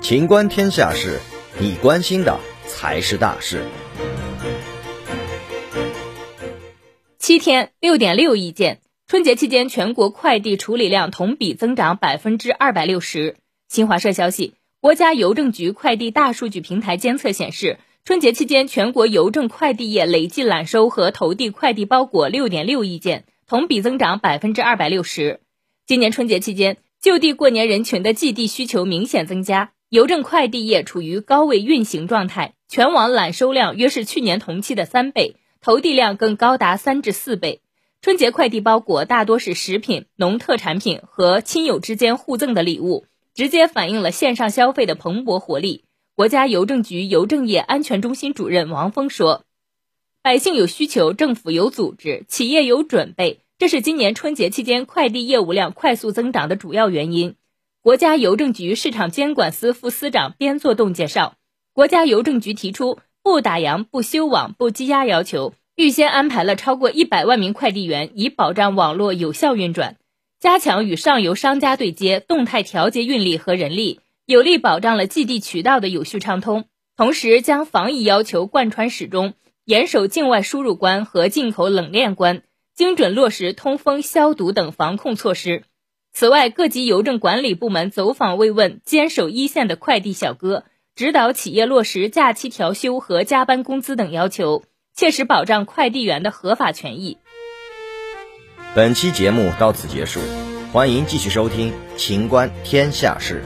情观天下事，你关心的才是大事。七天六点六亿件，春节期间全国快递处理量同比增长百分之二百六十。新华社消息，国家邮政局快递大数据平台监测显示，春节期间全国邮政快递业累计揽收和投递快递包裹六点六亿件，同比增长百分之二百六十。今年春节期间，就地过年人群的寄递需求明显增加，邮政快递业处于高位运行状态，全网揽收量约是去年同期的三倍。投递量更高达三至四倍。春节快递包裹大多是食品、农特产品和亲友之间互赠的礼物，直接反映了线上消费的蓬勃活力。国家邮政局邮政业安全中心主任王峰说：“百姓有需求，政府有组织，企业有准备，这是今年春节期间快递业务量快速增长的主要原因。”国家邮政局市场监管司副司长边作栋介绍，国家邮政局提出。不打烊、不休网、不积压要求，预先安排了超过一百万名快递员，以保障网络有效运转。加强与上游商家对接，动态调节运力和人力，有力保障了寄递渠道的有序畅通。同时，将防疫要求贯穿始终，严守境外输入关和进口冷链关，精准落实通风、消毒等防控措施。此外，各级邮政管理部门走访慰问坚守一线的快递小哥。指导企业落实假期调休和加班工资等要求，切实保障快递员的合法权益。本期节目到此结束，欢迎继续收听《秦观天下事》。